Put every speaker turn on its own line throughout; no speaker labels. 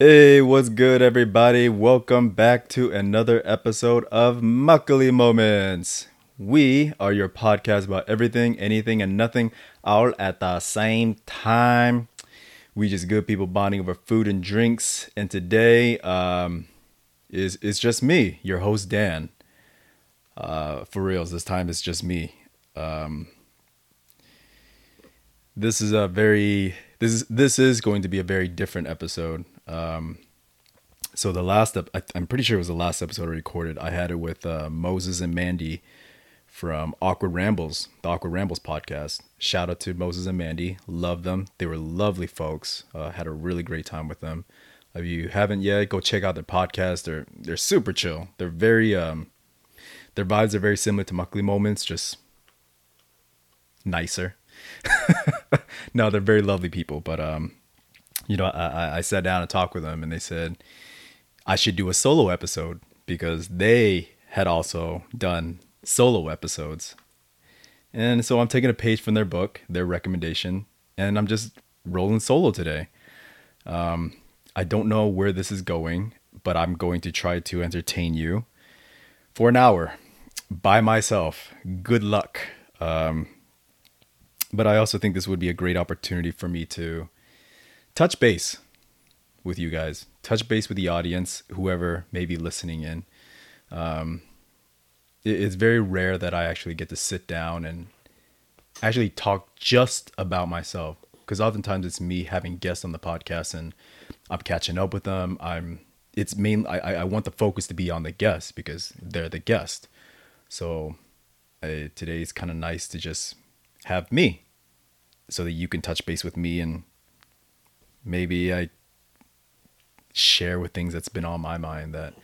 Hey, what's good, everybody? Welcome back to another episode of Makgeolli Moments. We are your podcast about everything, anything, and nothing all at the same time. We just good people bonding over food and drinks. And today um, is is just me, your host Dan. Uh, for reals, this time it's just me. Um, this is a very this is this is going to be a very different episode. Um, so the last ep- I, I'm pretty sure it was the last episode I recorded. I had it with uh, Moses and Mandy from Awkward Rambles, the Awkward Rambles podcast. Shout out to Moses and Mandy. Love them. They were lovely folks. Uh, had a really great time with them. If you haven't yet, go check out their podcast. They're they're super chill. They're very um, their vibes are very similar to Makgeolli Moments, just nicer. no, they're very lovely people. But um, you know, I, I sat down and talked with them, and they said I should do a solo episode because they had also done solo episodes. And so I'm taking a page from their book, their recommendation, and I'm just rolling solo today. Um, I don't know where this is going, but I'm going to try to entertain you for an hour by myself. Good luck. Um, but I also think this would be a great opportunity for me to touch base with you guys, touch base with the audience, whoever may be listening in. Um, it, it's very rare that I actually get to sit down and actually talk just about myself because oftentimes it's me having guests on the podcast and I'm catching up with them. I'm it's main I, I want the focus to be on the guest because they're the guest. So uh, today is kind of nice to just have me so that you can touch base with me and maybe I share with things that's been on my mind that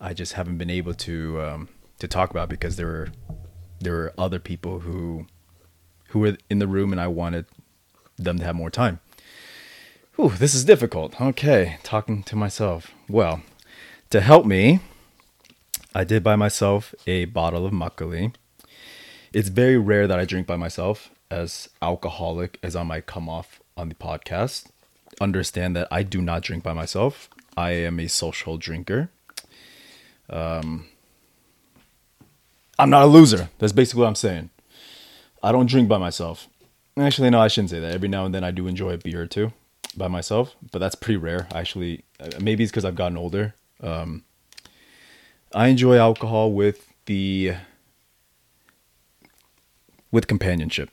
I just haven't been able to um, to talk about because there were there were other people who who were in the room and I wanted them to have more time. Whew, this is difficult. Okay, talking to myself. Well, to help me, I did buy myself a bottle of makgeolli. It's very rare that I drink by myself, as alcoholic as I might come off on the podcast. Understand that I do not drink by myself. I am a social drinker. Um, I'm not a loser. That's basically what I'm saying. I don't drink by myself. Actually, no, I shouldn't say that. Every now and then I do enjoy a beer or two by myself, but that's pretty rare. Actually, uh, maybe it's because I've gotten older. Um, I enjoy alcohol with the with companionship.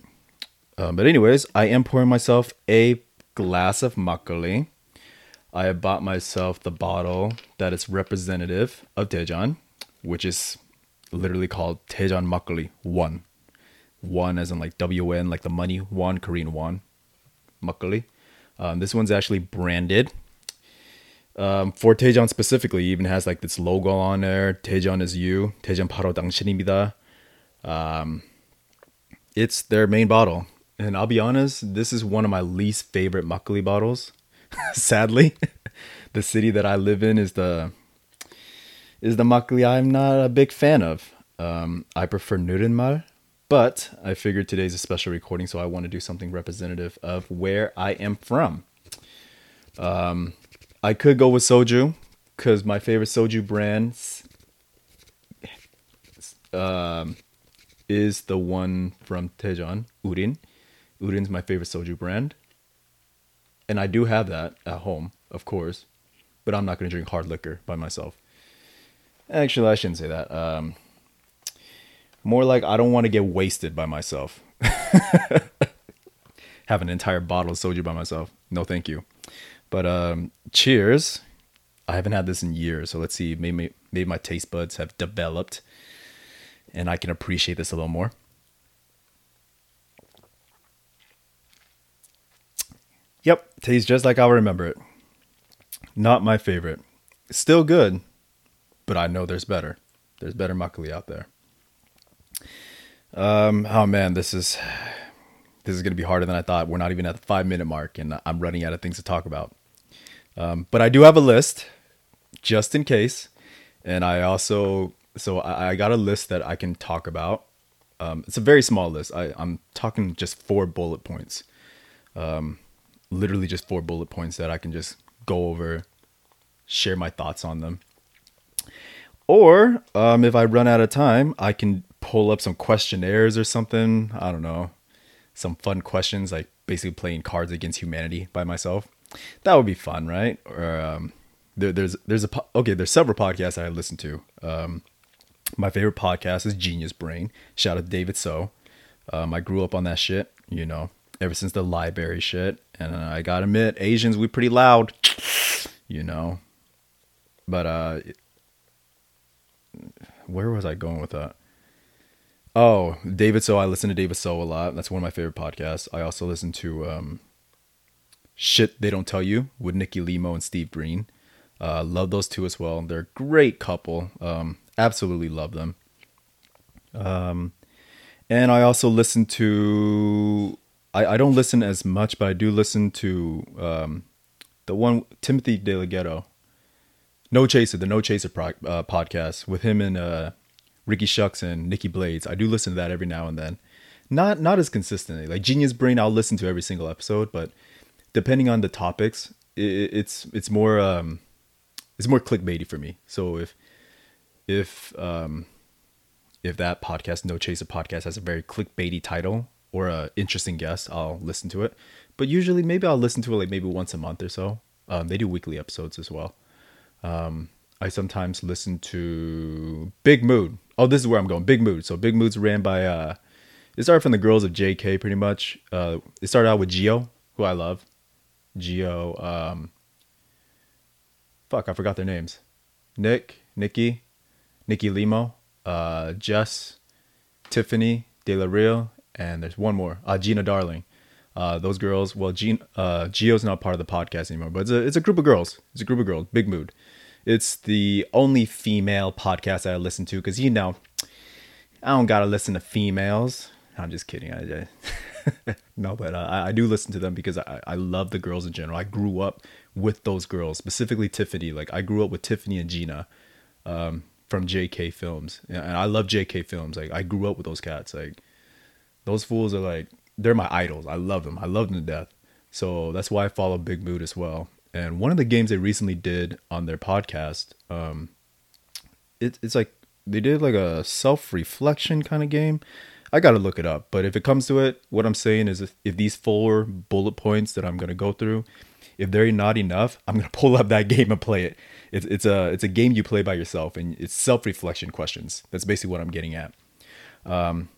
Um, but anyways, I am pouring myself a glass of makgeolli. I have bought myself the bottle that is representative of Daejeon, which is literally called Daejeon Makgeolli One. One as in like WN, like the money won, Korean won, makgeolli. Um, this one's actually branded. Um, for Daejeon specifically, even has like this logo on there. Daejeon is you. Daejeon 바로 당신입니다. Um, it's their main bottle. And I'll be honest, this is one of my least favorite makgeolli bottles. Sadly, the city that I live in is the is the makgeolli I'm not a big fan of. Um, I prefer Neurin Maeul, but I figured today's a special recording, so I want to do something representative of where I am from. Um, I could go with soju because my favorite soju brands um, is the one from Daejeon, Urin. Urin's my favorite soju brand. And I do have that at home, of course, but I'm not going to drink hard liquor by myself. Actually, I shouldn't say that. Um, more like I don't want to get wasted by myself. Have an entire bottle of soju by myself. No, thank you. But um, cheers. I haven't had this in years, so let's see. Maybe maybe my taste buds have developed, and I can appreciate this a little more. Yep, tastes just like I'll remember it. Not my favorite. Still good, but I know there's better. There's better makgeolli out there. Um, oh man, this is this is gonna be harder than I thought. We're not even at the five minute mark, and I'm running out of things to talk about. Um, but I do have a list, just in case, and I also so I, I got a list that I can talk about. Um, it's a very small list. I, I'm talking just four bullet points. Um, literally just four bullet points that I can just go over share my thoughts on them. Or um, if I run out of time, I can pull up some questionnaires or something. I don't know, some fun questions like basically playing Cards Against Humanity by myself. That would be fun, right? Or um, there, there's there's a po- okay, there's several podcasts I listen to. Um, my favorite podcast is Genius Brain. Shout out to David So. Um, I grew up on that shit, you know, ever since the library shit. And uh, I gotta admit, Asians, we pretty loud, you know. But uh, where was I going with that? Oh, David So. I listen to David So a lot. That's one of my favorite podcasts. I also listen to um, Shit They Don't Tell You with Nikki Limo and Steve Greene. Uh, love those two as well. They're a great couple. Um, absolutely love them. Um, and I also listen to. I, I don't listen as much, but I do listen to um, the one Timothy DeLaGhetto, No Chaser, the No Chaser pro, uh, podcast with him and uh, Ricky Shucks and Nikki Blades. I do listen to that every now and then. Not not as consistently. Like Genius Brain, I'll listen to every single episode, but depending on the topics, it, it's it's more um, it's more clickbaity for me. So if if um, if that podcast, No Chaser podcast, has a very clickbaity title or a interesting guest, I'll listen to it. But usually, maybe I'll listen to it like maybe once a month or so. Um, they do weekly episodes as well. Um, I sometimes listen to Big Mood. Oh, this is where I'm going. Big Mood. So Big Mood's ran by. Uh, it started from the girls of JK, pretty much. Uh, it started out with Geo, who I love. Geo. Um, fuck, I forgot their names. Nick, Nikki, Nikki Limo, uh, Jess, Tiffany Del Real, and there's one more, uh, Gina Darling. Uh, those girls, well, Gene, uh, Geo's not part of the podcast anymore, but it's a, it's a group of girls. It's a group of girls. Big mood. It's the only female podcast I listen to because, you know, I don't got to listen to females. I'm just kidding. I, I no, but uh, I, I do listen to them because I, I love the girls in general. I grew up with those girls, specifically Tiffany. Like, I grew up with Tiffany and Gina. Um, from JK Films, and I love JK Films. Like I grew up with those cats. Like those fools are like they're my idols. I love them. I love them to death. So that's why I follow Big Mood as well. And one of the games they recently did on their podcast, um, it, it's like they did like a self reflection kind of game. I got to look it up. But if it comes to it, what I'm saying is if, if these four bullet points that I'm to go through, if they're not enough, I'm to pull up that game and play it it's it's a it's a game you play by yourself and it's self reflection questions. That's basically what I'm getting at. Um,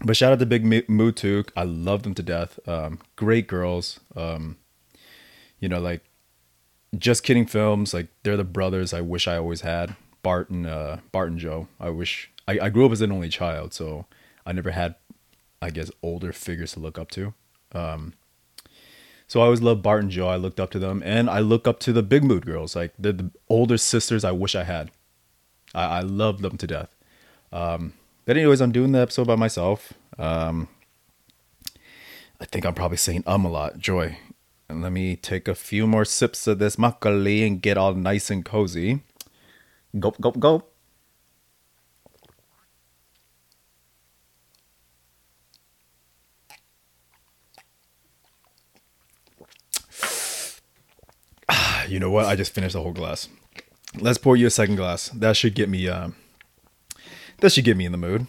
but shout out to Big Mood too. I love them to death. Um, great girls. Um, you know, like just kidding films. Like they're the brothers I wish I always had. Bart and uh, Bart and Joe. I wish I, I grew up as an only child, so I never had, I guess, older figures to look up to. Um, so I always loved Bart and Joe. I looked up to them, and I look up to the Big Mood girls. Like they're the older sisters. I wish I had. I, I love them to death. Um, but anyways, I'm doing the episode by myself. Um, I think I'm probably saying um a lot. Joy. And let me take a few more sips of this makgeolli and get all nice and cozy. Gulp, gulp, gulp. you know what? I just finished the whole glass. Let's pour you a second glass. That should get me. Uh, that should get me in the mood.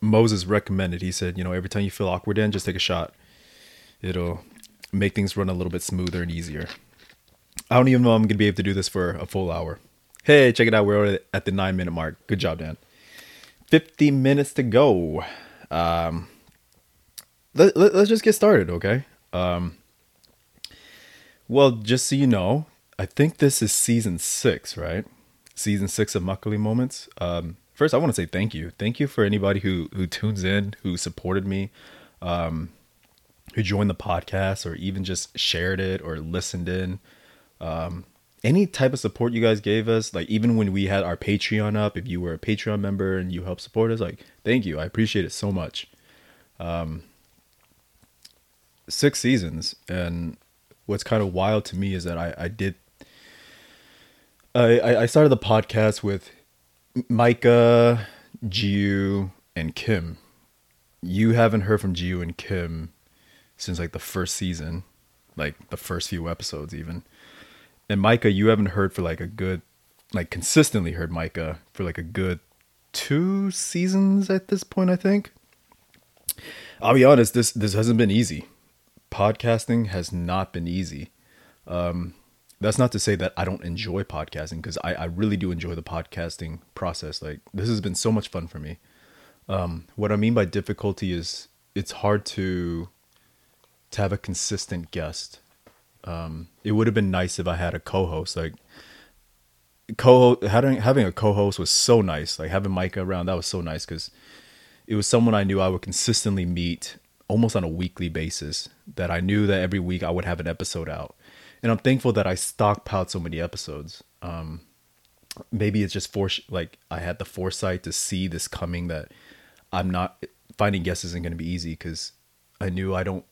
Moses recommended. He said, you know, every time you feel awkward, in just take a shot. It'll make things run a little bit smoother and easier. I don't even know I'm gonna be able to do this for a full hour. Hey, check it out. We're at the nine minute mark. Good job, Dan. 50 minutes to go. Um, let, let, us just get started, okay? Um, well, just so you know, I think this is season six, right? Season six of Makgeolli Moments. Um, first, I want to say thank you. Thank you for anybody who who tunes in, who supported me, um, who joined the podcast, or even just shared it or listened in. Um, any type of support you guys gave us, like even when we had our Patreon up, if you were a Patreon member and you helped support us, like thank you. I appreciate it so much. Um, six seasons and what's kind of wild to me is that I, I did I, I started the podcast with Micah, Jiu, and Kim. You haven't heard from Jiu and Kim since like the first season, like the first few episodes even. and Micah, you haven't heard for like a good, like consistently heard Micah for like a good two seasons at this point. I think. I'll be honest. This this hasn't been easy. Podcasting has not been easy. Um, that's not to say that I don't enjoy podcasting because I, I really do enjoy the podcasting process. Like this has been so much fun for me. Um, what I mean by difficulty is it's hard to to have a consistent guest. Um, it would have been nice if I had a co-host. Like co having having a co-host was so nice. Like having Micah around that was so nice because it was someone I knew I would consistently meet almost on a weekly basis. That I knew that every week I would have an episode out, and I'm thankful that I stockpiled so many episodes. Um, maybe it's just for like I had the foresight to see this coming that I'm not finding guests isn't going to be easy because I knew I don't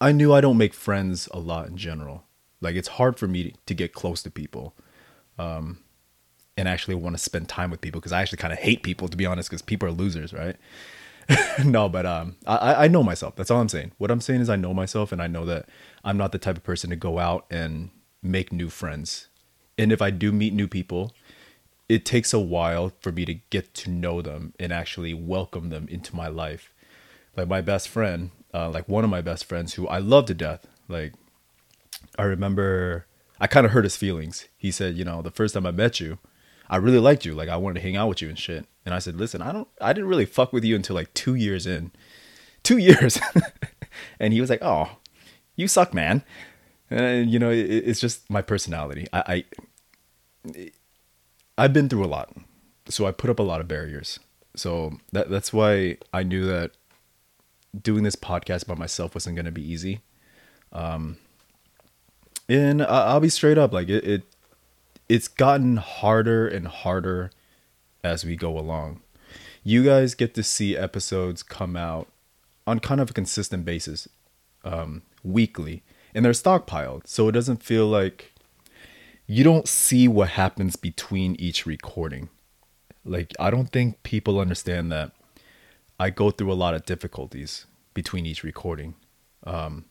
I knew I don't make friends a lot in general. Like it's hard for me to get close to people, um, and actually want to spend time with people because I actually kind of hate people to be honest because people are losers, right? no, but um, I I know myself. That's all I'm saying. What I'm saying is I know myself and I know that I'm not the type of person to go out and make new friends. And if I do meet new people, it takes a while for me to get to know them and actually welcome them into my life. Like my best friend, uh, like one of my best friends who I love to death. Like I remember I kind of hurt his feelings. He said, you know, the first time I met you, I really liked you. Like I wanted to hang out with you and shit. And I said, listen, I don't, I didn't really fuck with you until like two years in, two years. and he was like, oh, you suck, man. And you know, it, it's just my personality. I, I, I've been through a lot, so I put up a lot of barriers. So that that's why I knew that doing this podcast by myself wasn't going to be easy. Um, and I'll be straight up, like it, it, it's gotten harder and harder as we go along. You guys get to see episodes come out on kind of a consistent basis, um, weekly, and they're stockpiled, so it doesn't feel like you don't see what happens between each recording. Like I don't think people understand that I go through a lot of difficulties between each recording. Um,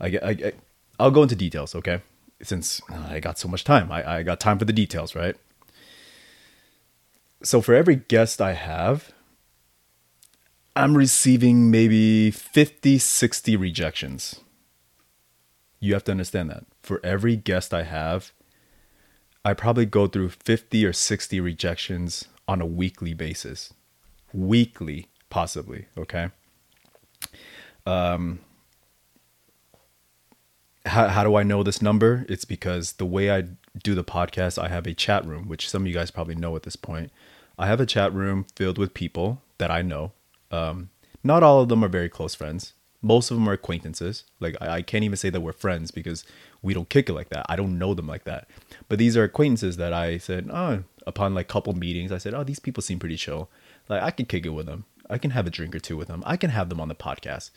I, I, I I'll go into details, okay? Since I got so much time, I, I got time for the details, right? So for every guest I have, I'm receiving maybe 50, 60 rejections. You have to understand that. For every guest I have, I probably go through 50 or 60 rejections on a weekly basis. Weekly, possibly, okay? Um, how, how do I know this number? It's because the way I do the podcast, I have a chat room, which some of you guys probably know at this point. I have a chat room filled with people that I know. Um, not all of them are very close friends. Most of them are acquaintances. Like I, I can't even say that we're friends because we don't kick it like that. I don't know them like that. But these are acquaintances that I said, oh, upon like couple meetings, I said, oh, these people seem pretty chill. Like I can kick it with them. I can have a drink or two with them. I can have them on the podcast.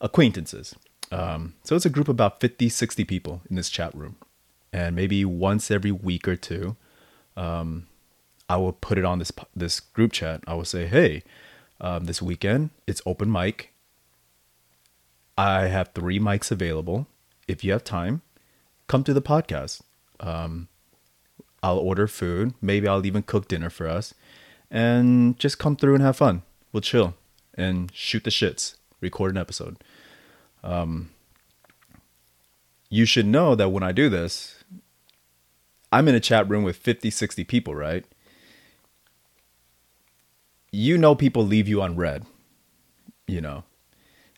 Acquaintances. Um, so it's a group of about 50, 60 people in this chat room. And maybe once every week or two, um, I will put it on this this group chat. I will say, hey, um, this weekend it's open mic. I have three mics available. If you have time, come to the podcast. Um, I'll order food. Maybe I'll even cook dinner for us, and just come through and have fun. We'll chill and shoot the shits. Record an episode. Um, you should know that when I do this, I'm in a chat room with 50, 60 people, right? You know, people leave you on read, you know,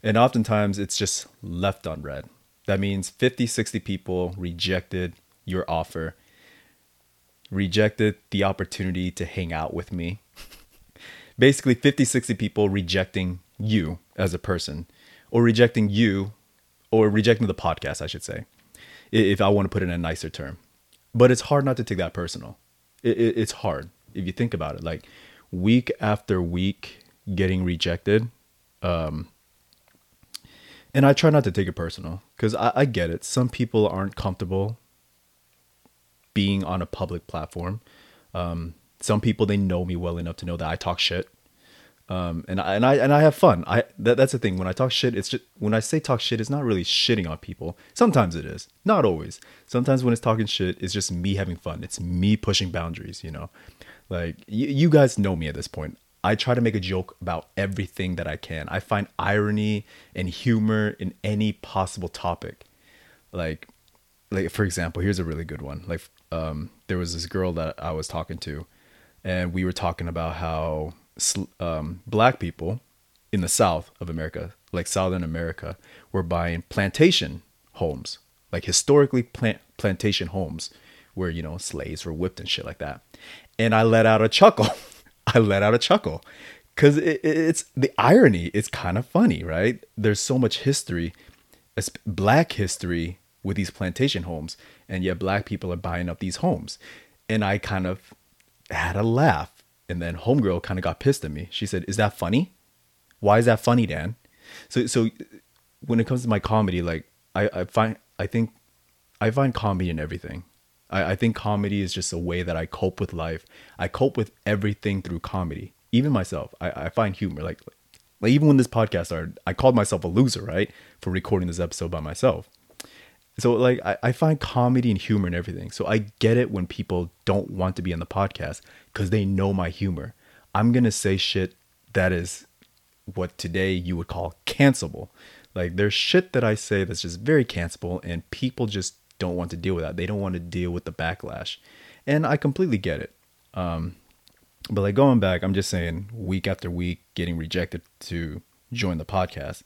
and oftentimes it's just left on read. That means 50, 60 people rejected your offer, rejected the opportunity to hang out with me. Basically, 50, 60 people rejecting you as a person, or rejecting you, or rejecting the podcast, I should say, if I want to put it in a nicer term. But it's hard not to take that personal. It, it, it's hard if you think about it. Like week after week getting rejected, um, and I try not to take it personal because I, I, get it. Some people aren't comfortable being on a public platform. Um, some people they know me well enough to know that I talk shit. Um, and I, and I and I have fun. I that, that's the thing. When I talk shit, it's just when I say talk shit, it's not really shitting on people. Sometimes it is, not always. Sometimes when it's talking shit, it's just me having fun. It's me pushing boundaries. You know, like y- you guys know me at this point. I try to make a joke about everything that I can. I find irony and humor in any possible topic. Like, like for example, here's a really good one. Like, um, there was this girl that I was talking to, and we were talking about how um, black people in the South of America, like Southern America, were buying plantation homes, like historically plant plantation homes, where you know slaves were whipped and shit like that. And I let out a chuckle. I let out a chuckle because it, it's the irony is kind of funny, right? There's so much history, black history with these plantation homes, and yet black people are buying up these homes. And I kind of had a laugh. And then homegirl kind of got pissed at me. She said, "Is that funny? Why is that funny, Dan?" So, so when it comes to my comedy, like I, I find, I think, I find comedy in everything. I, I think comedy is just a way that I cope with life. I cope with everything through comedy. Even myself, I, I find humor. Like, like even when this podcast started, I called myself a loser, right, for recording this episode by myself. So like I, I find comedy and humor and everything. So I get it when people don't want to be on the podcast because they know my humor. I'm gonna say shit that is what today you would call cancelable. Like there's shit that I say that's just very cancelable and people just don't want to deal with that. They don't want to deal with the backlash. And I completely get it. Um, but like going back, I'm just saying week after week getting rejected to join the podcast,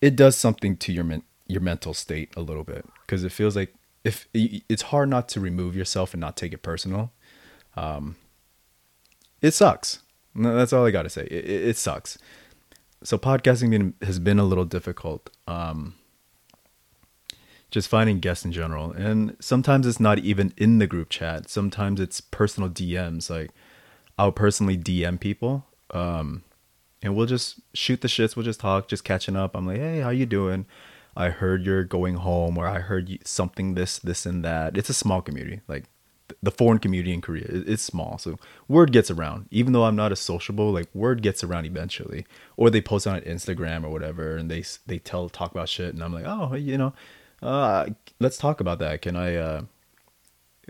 it does something to your your mental state a little bit because it feels like if it's hard not to remove yourself and not take it personal. Um, it sucks. That's all I got to say. It, it, sucks. So podcasting has been a little difficult. Um, just finding guests in general. And sometimes it's not even in the group chat. Sometimes it's personal DMs. Like I'll personally DM people. Um, and we'll just shoot the shits. We'll just talk, just catching up. I'm like, hey, how you doing? I heard you're going home, or I heard you, something this, this, and that. It's a small community. Like the foreign community in Korea, it's small, so word gets around. Even though I'm not as sociable, like word gets around eventually. Or they post on Instagram or whatever, and they they tell talk about shit, and I'm like, oh, you know, uh, let's talk about that. Can I, uh,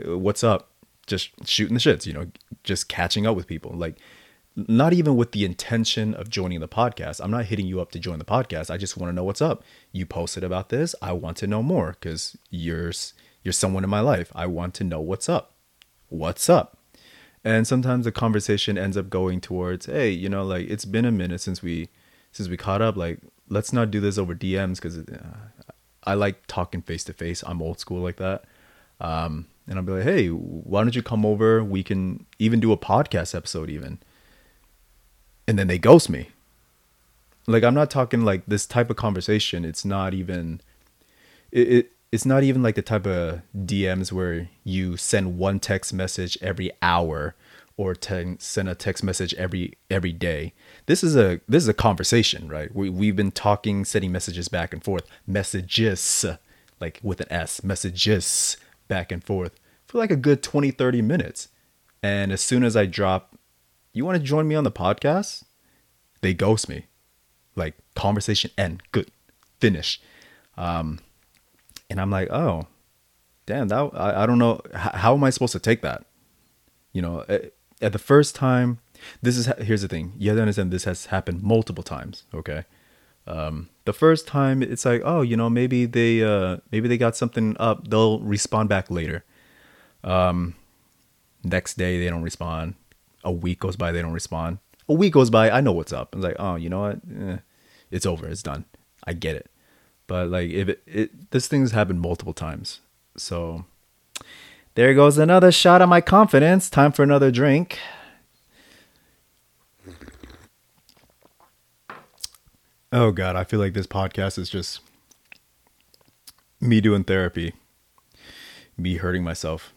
what's up? Just shooting the shits, you know, just catching up with people. Like, not even with the intention of joining the podcast. I'm not hitting you up to join the podcast. I just want to know what's up. You posted about this. I want to know more because you're you're someone in my life. I want to know what's up. What's up? And sometimes the conversation ends up going towards, hey, you know, like it's been a minute since we since we caught up. Like, let's not do this over DMs because uh, I like talking face to face. I'm old school like that. Um, and I'll be like, hey, why don't you come over? We can even do a podcast episode, even. And then they ghost me. Like I'm not talking like this type of conversation. It's not even. It, it it's not even like the type of DMs where you send one text message every hour or te- send a text message every every day. This is a this is a conversation, right? We we've been talking, sending messages back and forth, messages like with an S, messages back and forth for like a good 20 30 minutes. And as soon as I drop, you want to join me on the podcast? They ghost me. Like conversation end, good, finish. Um and I'm like, "Oh, damn, that I, I don't know how, how am I supposed to take that?" You know, at the first time, this is here's the thing. You have to understand this has happened multiple times. Okay, um, the first time it's like, oh, you know, maybe they uh, maybe they got something up. They'll respond back later. Um, next day they don't respond. A week goes by, they don't respond. A week goes by, I know what's up. I'm like, oh, you know what? Eh, it's over. It's done. I get it. But like, if it, it this thing's happened multiple times, so there goes another shot of my confidence. Time for another drink. Oh god, I feel like this podcast is just me doing therapy, me hurting myself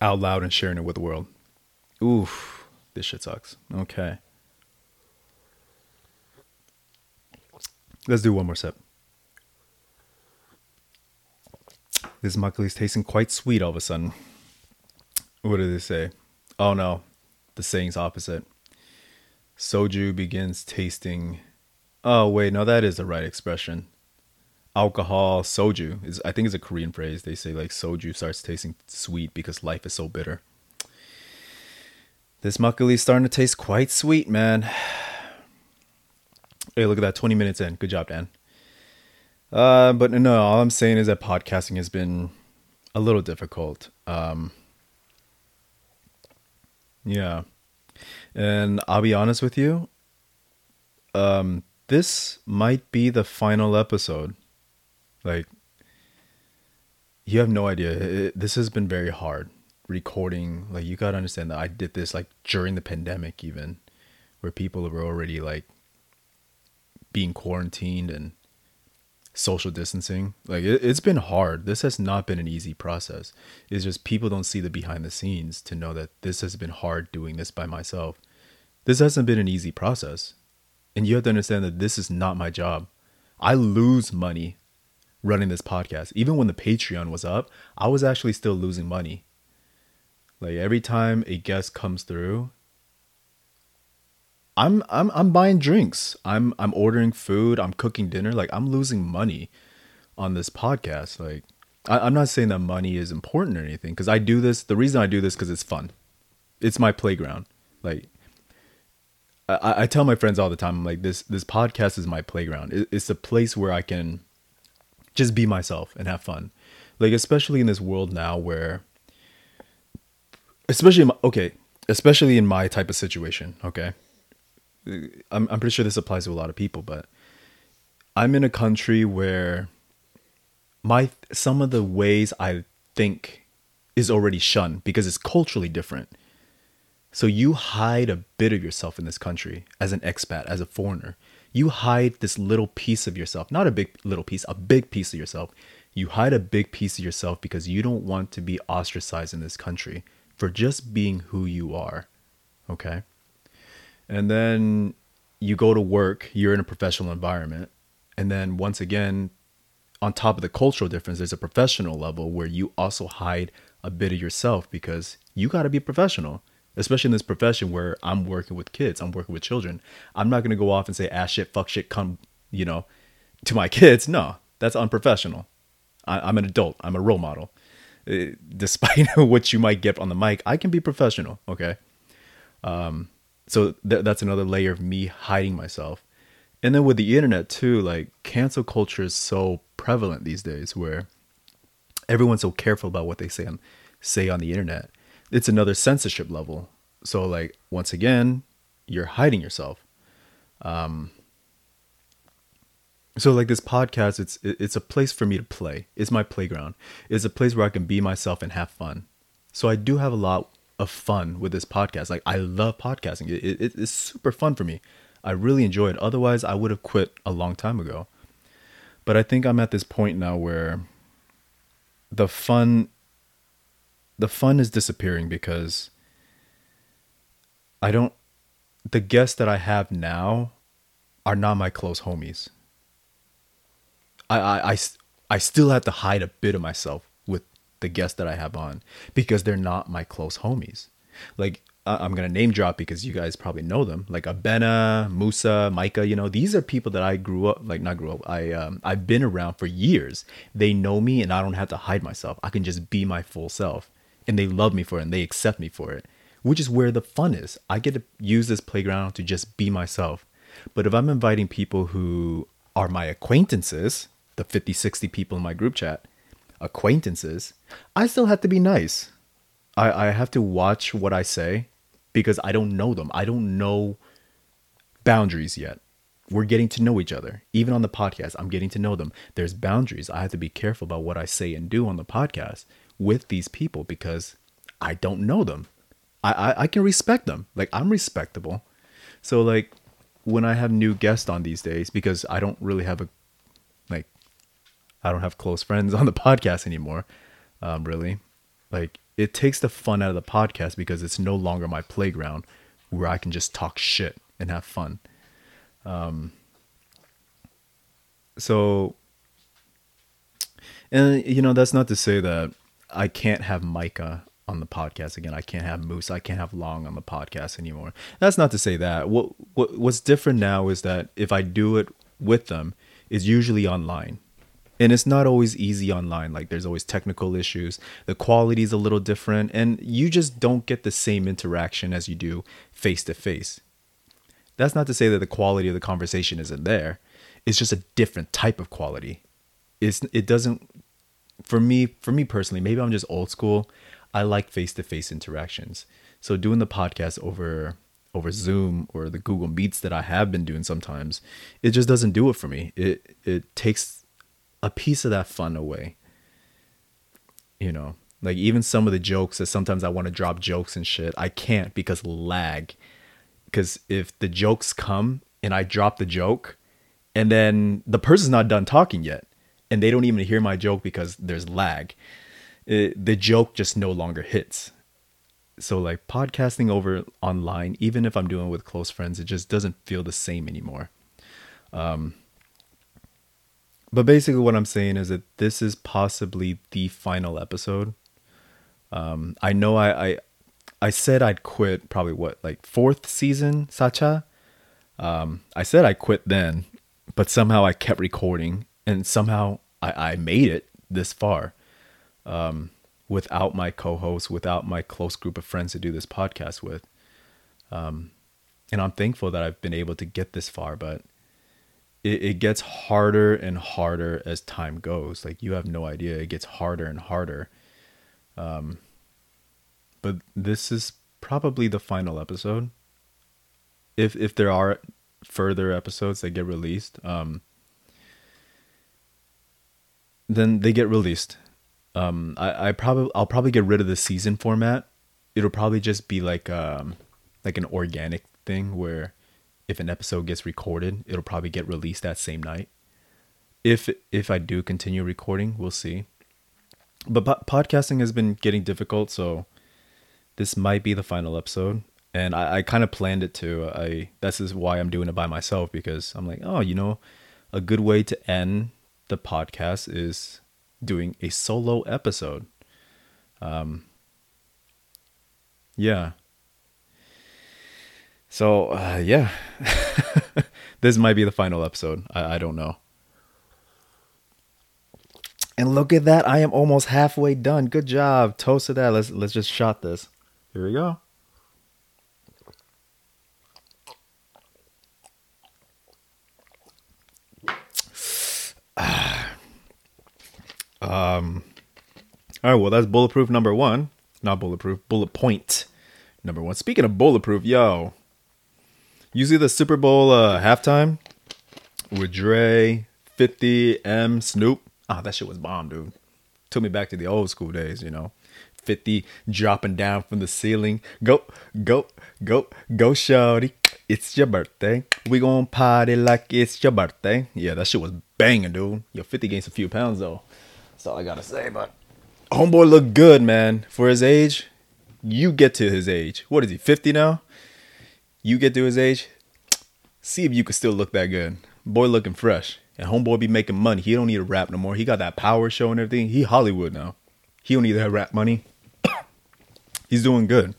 out loud and sharing it with the world. Oof, this shit sucks. Okay. Let's do one more sip. This makgeolli is tasting quite sweet all of a sudden. What did they say? Oh no, the saying's opposite. soju begins tasting. Oh wait, no, that is the right expression. Alcohol, soju is I think it's a Korean phrase. They say like soju starts tasting sweet because life is so bitter. This makgeolli is starting to taste quite sweet, man. Hey, look at that, 20 minutes in. Good job, Dan. Uh, but no, all I'm saying is that podcasting has been a little difficult. Um, yeah. And I'll be honest with you, um, this might be the final episode. Like, you have no idea. It, this has been very hard recording. Like, you gotta understand that I did this like during the pandemic, even where people were already like being quarantined and social distancing. Like, it, it's been hard. This has not been an easy process. It's just people don't see the behind the scenes to know that this has been hard doing this by myself. This hasn't been an easy process. And you have to understand that this is not my job. I lose money running this podcast. Even when the Patreon was up, I was actually still losing money. Like every time a guest comes through, I'm I'm I'm buying drinks. I'm I'm ordering food. I'm cooking dinner. Like I'm losing money on this podcast. Like I, am not saying that money is important or anything because I do this. The reason I do this because it's fun. It's my playground. Like I, I tell my friends all the time, I'm like this this podcast is my playground. It, it's a place where I can just be myself and have fun. Like especially in this world now where especially okay, especially in my type of situation, okay? I'm I'm pretty sure this applies to a lot of people, but I'm in a country where my some of the ways I think is already shunned because it's culturally different. So you hide a bit of yourself in this country as an expat, as a foreigner. You hide this little piece of yourself, not a big little piece, a big piece of yourself. You hide a big piece of yourself because you don't want to be ostracized in this country for just being who you are. Okay? And then you go to work, you're in a professional environment. And then once again, on top of the cultural difference, there's a professional level where you also hide a bit of yourself because you got to be professional especially in this profession where I'm working with kids, I'm working with children. I'm not going to go off and say ass shit, fuck shit, come, you know, to my kids. No, that's unprofessional. I, am an adult. I'm a role model. Uh, despite what you might get on the mic, I can be professional. Okay. Um, so th- that's another layer of me hiding myself. And then with the internet too, like cancel culture is so prevalent these days where everyone's so careful about what they say on say on the internet it's another censorship level. So like once again, you're hiding yourself. Um so like this podcast it's it's a place for me to play. It's my playground. It's a place where I can be myself and have fun. So I do have a lot of fun with this podcast. Like I love podcasting. It, it, it's super fun for me. I really enjoy it. Otherwise, I would have quit a long time ago. But I think I'm at this point now where the fun the fun is disappearing because I don't the guests that I have now are not my close homies. I, I, I, I still have to hide a bit of myself with the guests that I have on because they're not my close homies. Like I'm gonna name drop because you guys probably know them, like Abena, Musa, Micah. You know, these are people that I grew up, like not grew up. I um, I've been around for years. They know me, and I don't have to hide myself. I can just be my full self and they love me for it and they accept me for it, which is where the fun is. I get to use this playground to just be myself. But if I'm inviting people who are my acquaintances, the 50, 60 people in my group chat, acquaintances, I still have to be nice. I, I have to watch what I say because I don't know them. I don't know boundaries yet. We're getting to know each other. Even on the podcast, I'm getting to know them. There's boundaries. I have to be careful about what I say and do on the podcast with these people because I don't know them. I, I, I can respect them. Like I'm respectable. So like when I have new guests on these days, because I don't really have a I don't have close friends on the podcast anymore. Um, really. Like it takes the fun out of the podcast because it's no longer my playground where I can just talk shit and have fun. Um so and you know that's not to say that I can't have Micah on the podcast again. I can't have Moose. I can't have Long on the podcast anymore. That's not to say that. What, what what's different now is that if I do it with them, it's usually online. And it's not always easy online. Like there's always technical issues. The quality is a little different and you just don't get the same interaction as you do face to face. That's not to say that the quality of the conversation isn't there. It's just a different type of quality. It's it doesn't for me for me personally, maybe I'm just old school. I like face-to-face interactions. So doing the podcast over over Zoom or the Google Meets that I have been doing sometimes, it just doesn't do it for me. It it takes a piece of that fun away. You know, like even some of the jokes that sometimes I want to drop jokes and shit, I can't because lag. Because if the jokes come and I drop the joke, and then the person's not done talking yet, and they don't even hear my joke because there's lag, it, the joke just no longer hits. So like podcasting over online, even if I'm doing it with close friends, it just doesn't feel the same anymore. Um, but basically, what I'm saying is that this is possibly the final episode. Um, I know I, I I said I'd quit probably what like fourth season Sacha. Um, I said I quit then, but somehow I kept recording, and somehow I, I made it this far. Um, without my co-host, without my close group of friends to do this podcast with. Um, and I'm thankful that I've been able to get this far, but it, it gets harder and harder as time goes. Like you have no idea. It gets harder and harder. Um, but this is probably the final episode. If if there are further episodes that get released, um, then they get released. Um, I, I probably I'll probably get rid of the season format. It'll probably just be like um like an organic thing where if an episode gets recorded, it'll probably get released that same night. If if I do continue recording, we'll see. But po- podcasting has been getting difficult, so this might be the final episode. And I, I kind of planned it to. I this is why I'm doing it by myself because I'm like, oh, you know, a good way to end the podcast is doing a solo episode. Um, yeah. So uh, yeah, this might be the final episode. I, I don't know. And look at that! I am almost halfway done. Good job, toasted that. Let's let's just shot this. Here we go. Um, all right, well, that's bulletproof number one. Not bulletproof, bullet point number one. Speaking of bulletproof, yo, see the Super Bowl uh, halftime with Dre, 50, M, Snoop? Ah, oh, that shit was bomb, dude. Took me back to the old school days, you know. 50 dropping down from the ceiling. Go, go, go, go, shorty. It's your birthday. We gonna party like it's your birthday. Yeah, that shit was banging, dude. Yo, 50 gained a few pounds, though. That's all I gotta say. But homeboy looked good, man. For his age, you get to his age. What is he? Fifty now. You get to his age. See if you can still look that good. Boy looking fresh. And homeboy be making money. He don't need to rap no more. He got that power show and everything. He Hollywood now. He don't need that rap money. He's doing good.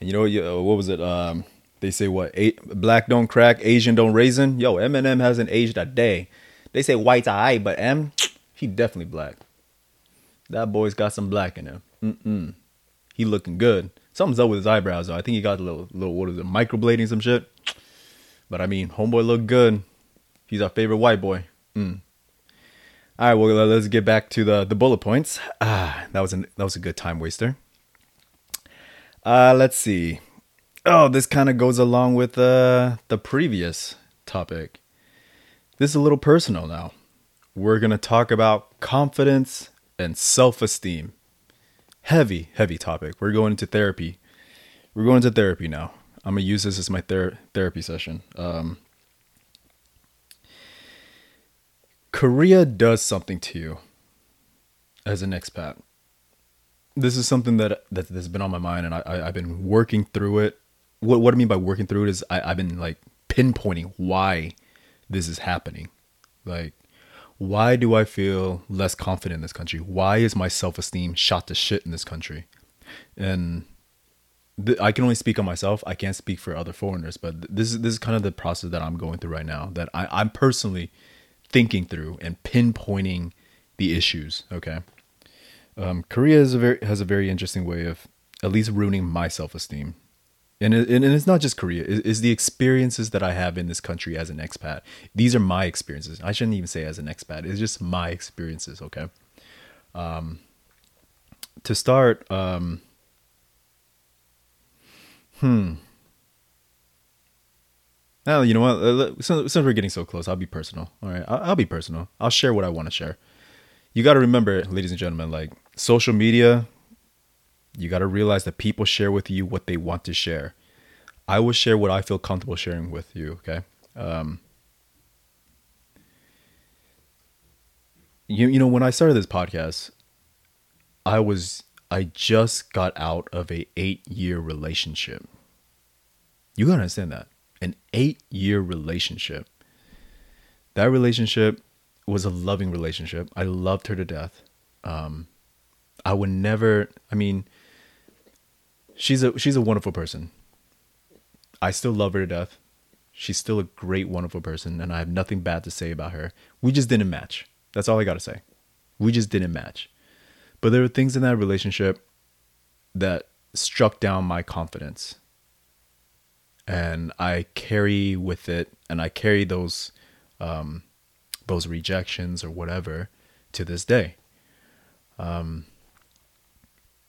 And you know what was it? Um, they say what? Eight, black don't crack, Asian don't raisin. Yo, Eminem hasn't aged a day. They say white's eye, but M, he definitely black. That boy's got some black in him. Mm-mm. He looking good. Something's up with his eyebrows though. I think he got a little, little what is it, microblading some shit. But I mean, homeboy look good. He's our favorite white boy. Mm. All right, well let's get back to the the bullet points. Ah, that was an that was a good time waster. Uh, let's see. Oh, this kind of goes along with uh, the previous topic. This is a little personal now we're going to talk about confidence and self esteem. Heavy, heavy topic. We're going into therapy. We're going into therapy now. I'm to use this as my ther- therapy session. Um, Korea does something to you as an expat. This is something that that has been on my mind, and I, I have been working through it. What what I mean by working through it is I, I've been like pinpointing why this is happening. Like why do I feel less confident in this country? Why is my self esteem shot to shit in this country? and th- I can only speak on myself. I can't speak for other foreigners, but th- this is this is kind of the process that I'm going through right now. That I, I'm personally thinking through and pinpointing the issues. Okay, um, Korea is a very has a very interesting way of at least ruining my self esteem. And, it, and it's not just Korea. It, it's the experiences that I have in this country as an expat. These are my experiences. I shouldn't even say as an expat. It's just my experiences. Okay. Um, to start, um, hmm. Now you know what? Since, since we're getting so close, I'll be personal. All right, I'll, I'll be personal. I'll share what I want to share. You got to remember, ladies and gentlemen, like social media, you got to realize that people share with you what they want to share. I will share what I feel comfortable sharing with you. Okay. Um, you you know when I started this podcast, I was I just got out of a eight year relationship. You gotta understand that an eight year relationship. That relationship was a loving relationship. I loved her to death. Um, I would never. I mean, she's a she's a wonderful person. I still love her to death. She's still a great, wonderful person, and I have nothing bad to say about her. We just didn't match. That's all I got to say. We just didn't match. But there were things in that relationship that struck down my confidence. And I carry with it, and I carry those, um, those rejections or whatever to this day. Um,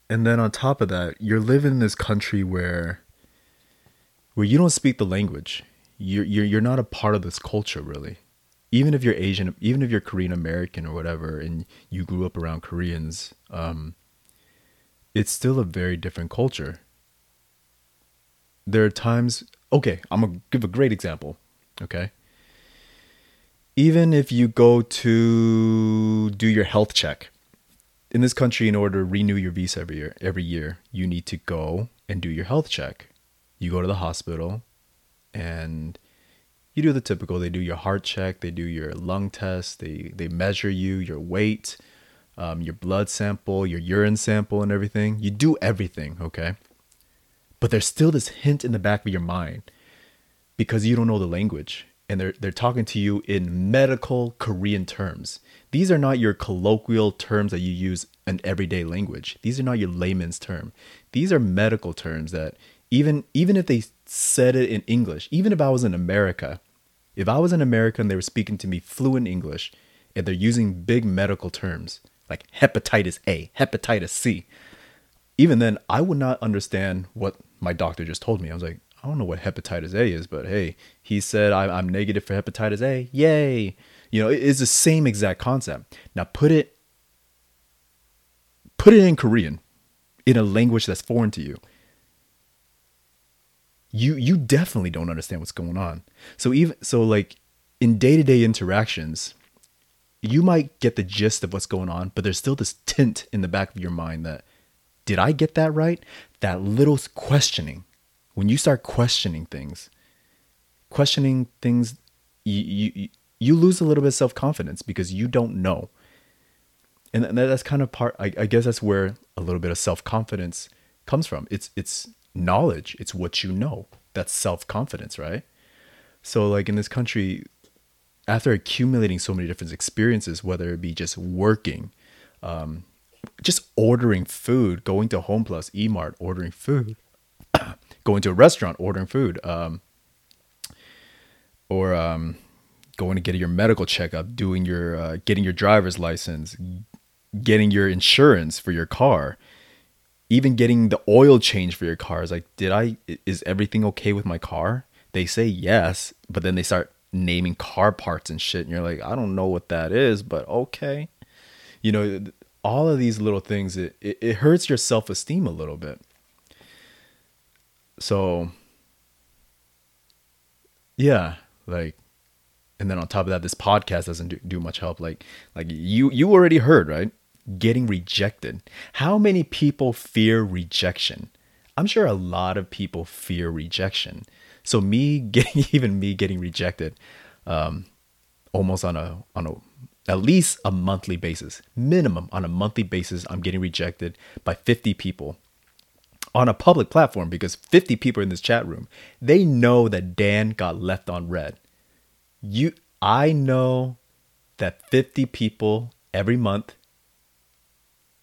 and then on top of that, you're living in this country where, where you don't speak the language. You're, you're, you're not a part of this culture really even if you're Asian, even if you're Korean American or whatever, and you grew up around Koreans, um, it's still a very different culture. There are times, okay, I'm gonna give a great example, okay? Even if you go to do your health check in this country, in order to renew your visa every year, every year, you need to go and do your health check. You go to the hospital and you do the typical. They do your heart check, they do your lung test, they they measure you, your weight, um, your blood sample, your urine sample, and everything. You do everything, okay? But there's still this hint in the back of your mind because you don't know the language and they're they're talking to you in medical Korean terms. These are not your colloquial terms that you use in everyday language. These are not your layman's term. These are medical terms that even even if they said it in English, even if I was in America, if I was in America and they were speaking to me fluent English and they're using big medical terms like hepatitis A, hepatitis C, even then I would not understand what my doctor just told me. I was like, I don't know what hepatitis A is, but hey, he said I'm negative for hepatitis A. Yay. You know, it's the same exact concept. Now put it put it in Korean in a language that's foreign to you you you definitely don't understand what's going on. So even so like in day-to-day interactions, you might get the gist of what's going on, but there's still this tint in the back of your mind that did I get that right? That little questioning. When you start questioning things, questioning things you you you lose a little bit of self-confidence because you don't know. And that's kind of part I, I guess that's where a little bit of self-confidence comes from. It's it's knowledge, it's what you know. That's self confidence, right? So, like in this country, after accumulating so many different experiences, whether it be just working, um, just ordering food, going to Home Plus, Emart, ordering food, going to a restaurant, ordering food, um, or um, going to get your medical checkup, doing your uh, getting your driver's license, getting your insurance for your car, even getting the oil change for your car is like, did I, is everything okay with my car? They say yes, but then they start naming car parts and shit. And you're like, I don't know what that is, but okay. You know, all of these little things, it, it, it hurts your self esteem a little bit. So, yeah, like, and then on top of that, this podcast doesn't do, do much help. Like, like you, you already heard, right? getting rejected. How many people fear rejection? I'm sure a lot of people fear rejection. So me getting even me getting rejected, um, almost on a on a at least a monthly basis, minimum on a monthly basis, I'm getting rejected by 50 people. On a public platform because 50 people in this chat room, they know that Dan got left on red. You I know that 50 people every month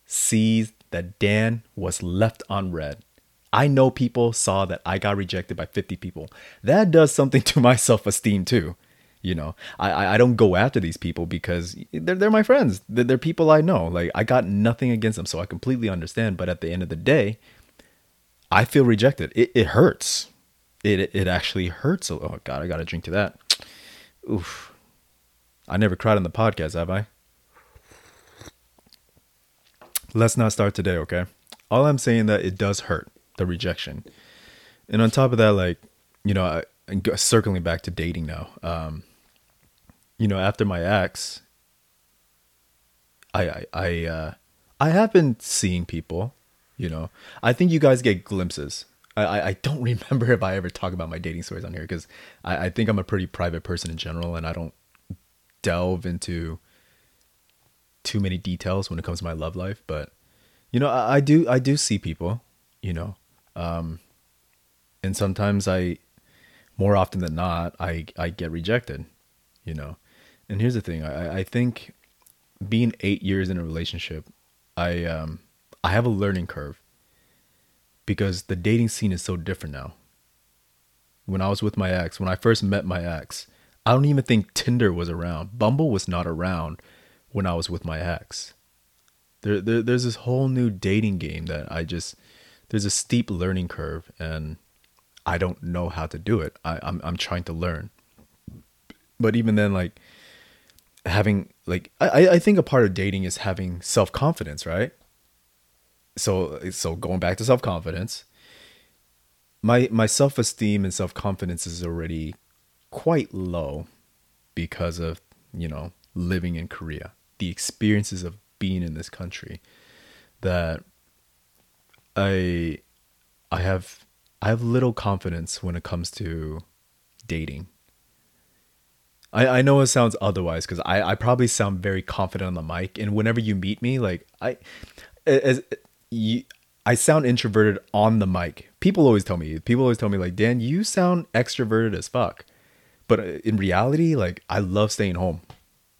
sees that Dan was left on red. I know people saw that I got rejected by 50 people. That does something to my self-esteem too. You know, I I don't go after these people because they're they're my friends. They're, they're people I know. Like I got nothing against them, so I completely understand. But at the end of the day, I feel rejected. It it hurts. It it actually hurts. Oh God, I got to drink to that. Oof. I never cried on the podcast, have I? Let's not start today, okay? All I'm saying that it does hurt the rejection, and on top of that, like you know, I, circling back to dating now. Um, you know, after my ex, I I I, uh, I have been seeing people. You know, I think you guys get glimpses. I I don't remember if I ever talk about my dating stories on here because I, I think I'm a pretty private person in general, and I don't delve into too many details when it comes to my love life. But you know, I, I do I do see people. You know, um, and sometimes I, more often than not, I I get rejected. You know, and here's the thing I, I think being eight years in a relationship, I um I have a learning curve because the dating scene is so different now. When I was with my ex, when I first met my ex, I don't even think Tinder was around. Bumble was not around when I was with my ex. There, there there's this whole new dating game that I just there's a steep learning curve and I don't know how to do it. I, I'm I'm trying to learn. But even then, like having like I, I think a part of dating is having self confidence, right? So so going back to self confidence, my my self esteem and self confidence is already quite low because of you know living in Korea, the experiences of being in this country, that I I have I have little confidence when it comes to dating. I, I know it sounds otherwise because I, I probably sound very confident on the mic and whenever you meet me like I as you I sound introverted on the mic. People always tell me people always tell me like Dan you sound extroverted as fuck. But uh, in reality like I love staying home.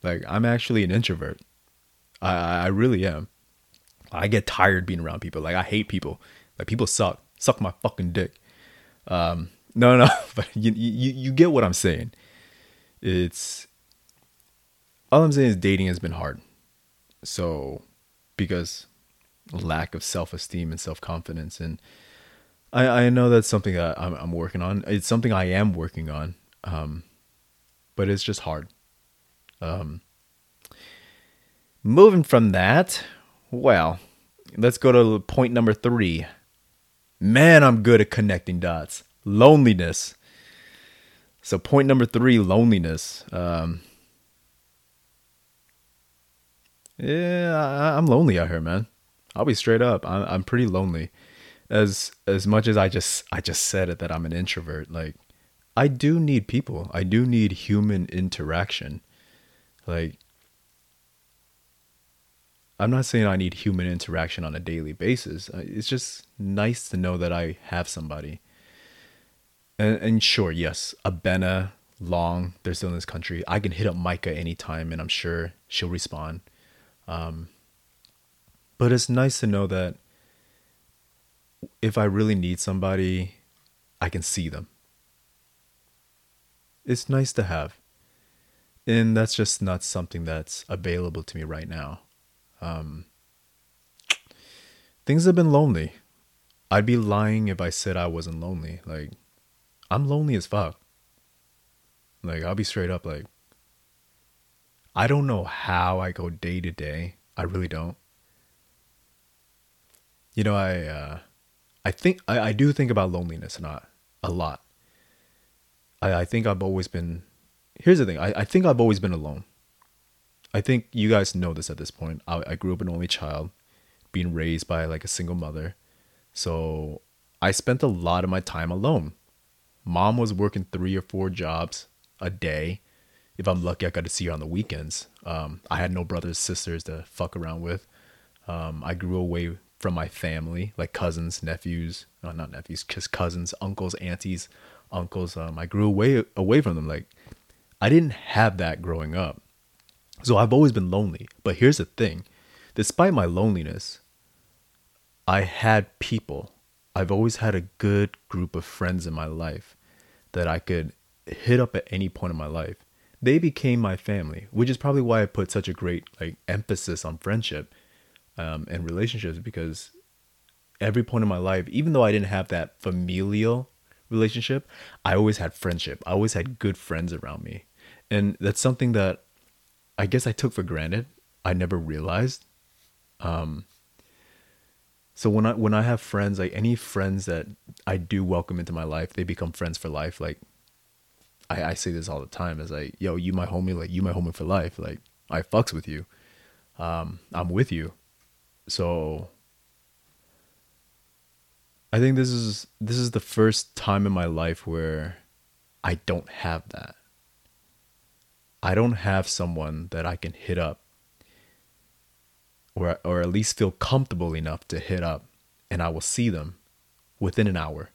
Like I'm actually an introvert. I I really am. I get tired being around people. Like I hate people. Like people suck. Suck my fucking dick. Um no no but you you you get what I'm saying it's all I'm saying is dating has been hard. So because lack of self-esteem and self-confidence and I, I know that's something that I'm, I'm working on. It's something I am working on. Um, but it's just hard. Um, moving from that, well, let's go to point number three. Man, I'm good at connecting dots. Loneliness. So point number three, loneliness. Um, yeah, I, am lonely out here, man. I'll be straight up. I'm, I'm pretty lonely. As as much as I just I just said it that I'm an introvert. Like I do need people. I do need human interaction. Like I'm not saying I need human interaction on a daily basis. It's just nice to know that I have somebody and, and sure, yes, Abena, Long, they're still in this country. I can hit up Micah anytime, and I'm sure she'll respond. Um, but it's nice to know that if I really need somebody, I can see them. It's nice to have. And that's just not something that's available to me right now. Um, things have been lonely. I'd be lying if I said I wasn't lonely. Like, I'm lonely as fuck. Like, I'll be straight up like, I don't know how I go day to day. I really don't. You know, I, uh, I think, I, I do think about loneliness not a lot. I, I think I've always been, here's the thing. I, I think I've always been alone. I think you guys know this at this point. I, I grew up an only child, being raised by like a single mother. So I spent a lot of my time alone mom was working three or four jobs a day. If I'm lucky, I got to see her on the weekends. Um, I had no brothers, sisters to fuck around with. Um, I grew away from my family, like cousins, nephews, no, not nephews, just cousins, uncles, aunties, uncles. Um, I grew away away from them. Like I didn't have that growing up, so I've always been lonely. But here's the thing: despite my loneliness, I had people. I've always had a good group of friends in my life that I could hit up at any point in my life. They became my family, which is probably why I put such a great like emphasis on friendship um, and relationships because every point in my life, even though I didn't have that familial relationship, I always had friendship. I always had good friends around me. And that's something that I guess I took for granted. I never realized. Um, so when I when I have friends, like any friends that I do welcome into my life, they become friends for life. Like I, I say this all the time is like, yo, you my homie, like you my homie for life. Like I fucks with you. Um, I'm with you. So I think this is this is the first time in my life where I don't have that. I don't have someone that I can hit up or or at least feel comfortable enough to hit up and I will see them within an hour.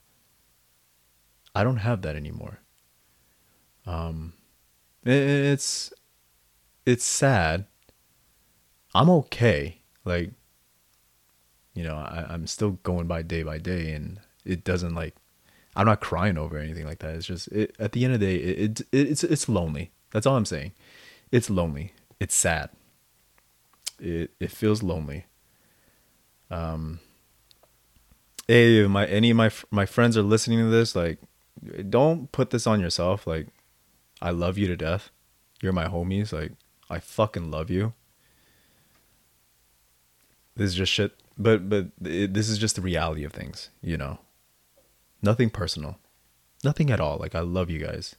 I don't have that anymore. Um it's it's sad. I'm okay. Like you know, I, I'm still going by day by day and it doesn't like I'm not crying over anything like that. It's just it, at the end of the day, it, it it's it's lonely. That's all I'm saying. It's lonely. It's sad it it feels lonely. Um, hey, my any of my my friends are listening to this, like, don't put this on yourself. Like, I love you to death. You're my homies. Like, I fucking love you. This is just shit. But but it, this is just the reality of things, you know. Nothing personal, nothing at all. Like I love you guys.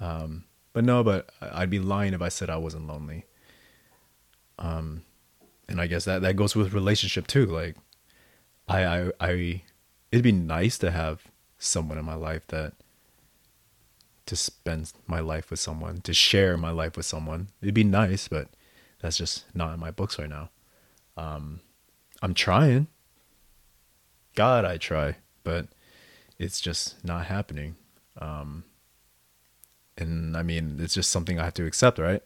Um, but no, but I'd be lying if I said I wasn't lonely. Um, and I guess that that goes with relationship too. Like, I I I, it'd be nice to have someone in my life that to spend my life with someone, to share my life with someone. It'd be nice, but that's just not in my books right now. Um, I'm trying. God, I try, but it's just not happening. Um, and I mean, it's just something I have to accept, right?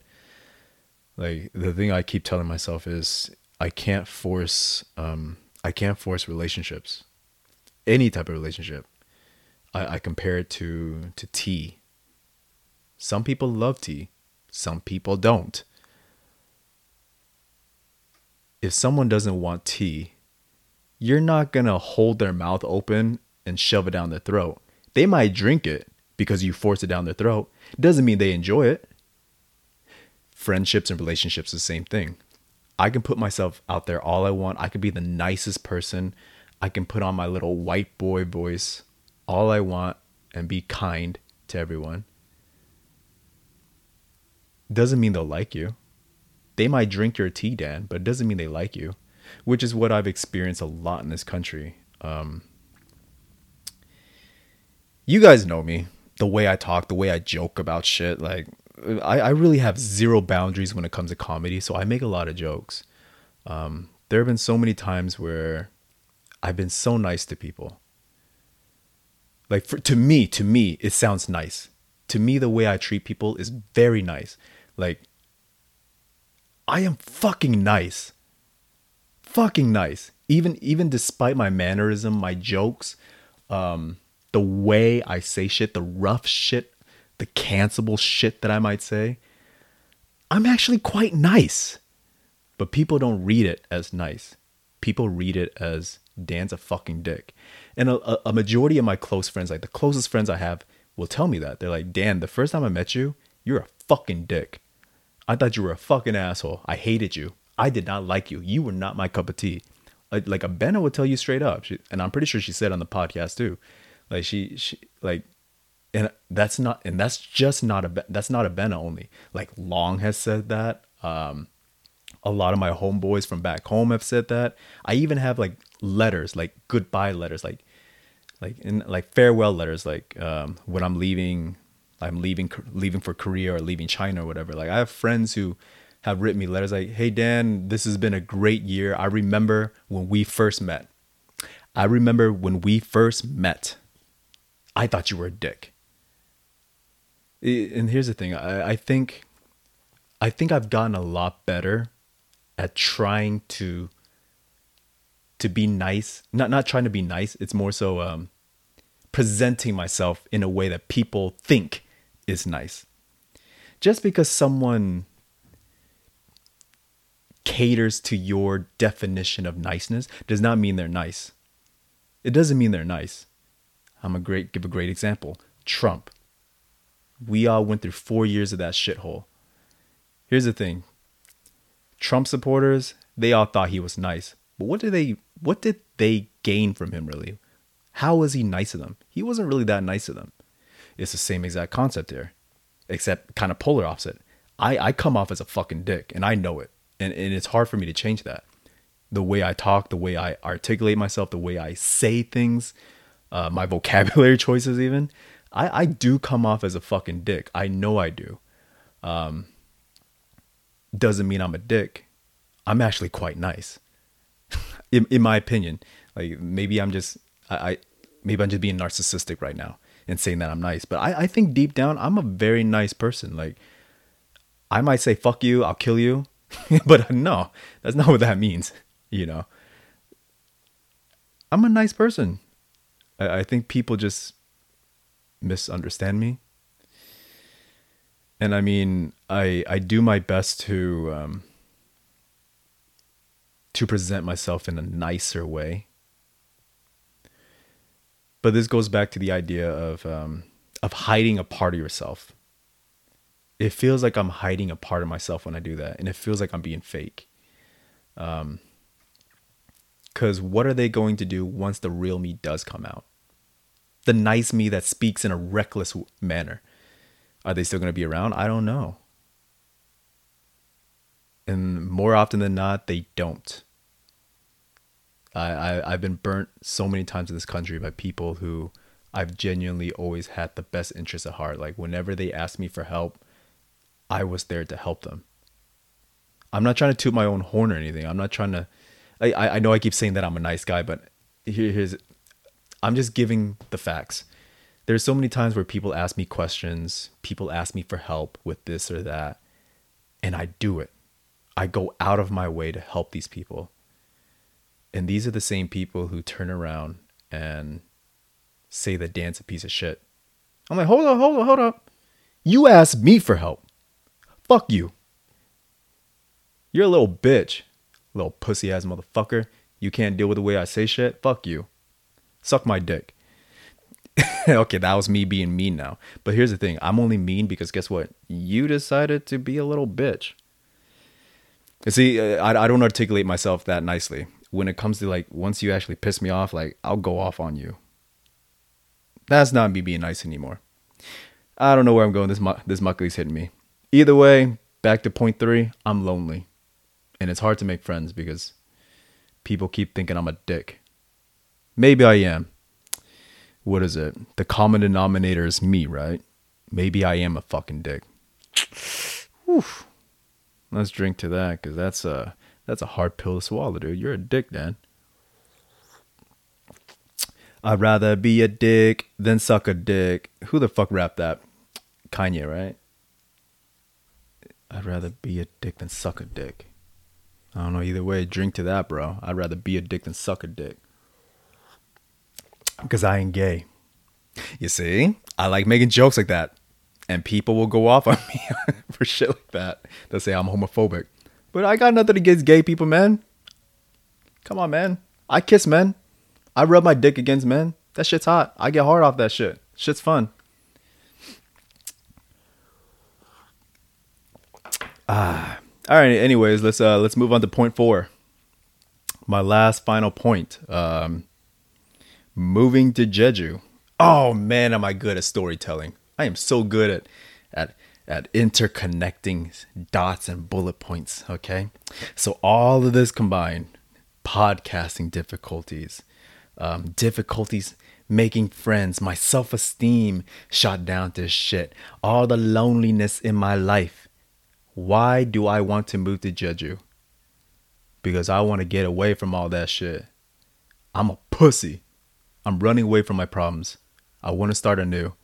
like the thing I keep telling myself is I can't force um I can't force relationships. Any type of relationship. I, I compare it to to tea. Some people love tea. Some people don't. If someone doesn't want tea, you're not gonna hold their mouth open and shove it down their throat. They might drink it because you force it down their throat. Doesn't mean they enjoy it friendships and relationships the same thing. I can put myself out there all I want. I can be the nicest person. I can put on my little white boy voice all I want and be kind to everyone. Doesn't mean they'll like you. They might drink your tea, Dan, but it doesn't mean they like you, which is what I've experienced a lot in this country. Um, you guys know me, the way I talk, the way I joke about shit. Like, I, I really have zero boundaries when it comes to comedy, so I make a lot of jokes. Um, there have been so many times where I've been so nice to people. Like for, to me, to me, it sounds nice. To me, the way I treat people is very nice. Like I am fucking nice. Fucking nice. Even even despite my mannerism, my jokes, um, the way I say shit, the rough shit the cancelable shit that I might say, I'm actually quite nice. But people don't read it as nice. People read it as Dan's a fucking dick. And a, a majority of my close friends, like the closest friends I have, will tell me that. They're like, Dan, the first time I met you, you're a fucking dick. I thought you were a fucking asshole. I hated you. I did not like you. You were not my cup of tea. Like, like Abena would tell you straight up. She, and I'm pretty sure she said on the podcast too. Like she, she, like and that's not and that's just not a that's not Abena only. Like Long has said that. Um, a lot of my homeboys from back home have said that. I even have like letters, like goodbye letters, like like in like farewell letters, like um, when I'm leaving, I'm leaving leaving for Korea or leaving China or whatever. Like I have friends who have written me letters like, "Hey Dan, this has been a great year. I remember when we first met. I remember when we first met. I thought you were a dick." And here's the thing. I, I think I think I've gotten a lot better at trying to to be nice. Not not trying to be nice. It's more so um, presenting myself in a way that people think is nice. Just because someone caters to your definition of niceness does not mean they're nice. It doesn't mean they're nice. I'm a great give a great example. Trump. We all went through 4 years of that shithole. Here's the thing. Trump supporters, they all thought he was nice. But what did they what did they gain from him really? How was he nice to them? He wasn't really that nice to them. It's the same exact concept here, except kind of polar opposite. I, I come off as a fucking dick and I know it. And, and it's hard for me to change that. The way I talk, the way I articulate myself, the way I say things, uh, my vocabulary choices, even. I, I do come off as a fucking dick. I know I do. Um, doesn't mean I'm a dick. I'm actually quite nice, in in my opinion. Like maybe I'm just I, I maybe I'm just being narcissistic right now and saying that I'm nice, but I I think deep down I'm a very nice person. Like I might say fuck you, I'll kill you, but no, that's not what that means. You know, I'm a nice person. I, I think people just misunderstand me and I mean, I I do my best to um, to present myself in a nicer way. But this goes back to the idea of um, of hiding a part of yourself. It feels like I'm hiding a part of myself when I do that, and it feels like I'm being fake. Um, because what are they going to do once the real me does come out? The nice me that speaks in a reckless manner are they still going to be around? I don't know. And more often than not, they don't. I, I I've been burnt so many times in this country by people who I've genuinely always had the best interest at heart. Like whenever they asked me for help, I was there to help them. I'm not trying to toot my own horn or anything. I'm not trying to. I I know I keep saying that I'm a nice guy, but here, here's. I'm just giving the facts there's so many times where people ask me questions, people ask me for help with this or that, and I do it. I go out of my way to help these people. And these are the same people who turn around and say that Dan's a piece of shit. I'm like, hold on, hold on, hold up. You asked me for help. Fuck you. You're a little bitch, little pussy ass motherfucker. You can't deal with the way I say shit. Fuck you. Suck my dick. okay, that was me being mean now. But here's the thing I'm only mean because guess what? You decided to be a little bitch. See, uh, I, I don't articulate myself that nicely. When it comes to like, once you actually piss me off, like, I'll go off on you. That's not me being nice anymore. I don't know where I'm going. This, mu- this makgeolli's hitting me. Either way, back to point three, I'm lonely. And it's hard to make friends because people keep thinking I'm a dick. Maybe I am what is it? The common denominator is me, right? Maybe I am a fucking dick. Oof. Let's drink to that because that's a that's a hard pill to swallow, dude. You're a dick, Dan. I'd rather be a dick than suck a dick. Who the fuck rapped that? Kanye, right? I'd rather be a dick than suck a dick. I don't know. Either way, drink to that, bro. I'd rather be a dick than suck a dick because I ain't gay. You see, I like making jokes like that, and people will go off on me for shit like that. They'll say I'm homophobic, but I got nothing against gay people, man. Come on, man. I kiss men. I rub my dick against men. That shit's hot. I get hard off that shit. Shit's fun. Ah. All right. Anyways, let's uh let's move on to point four. My last final point. Um, moving to Jeju. Oh man, am I good at storytelling? I am so good at at interconnecting dots and bullet points, okay? So all of this combined, podcasting difficulties, um, difficulties making friends, my self-esteem shot down to shit, all the loneliness in my life. Why do I want to move to Jeju? Because I want to get away from all that shit. I'm a pussy. I'm running away from my problems. I want to start anew.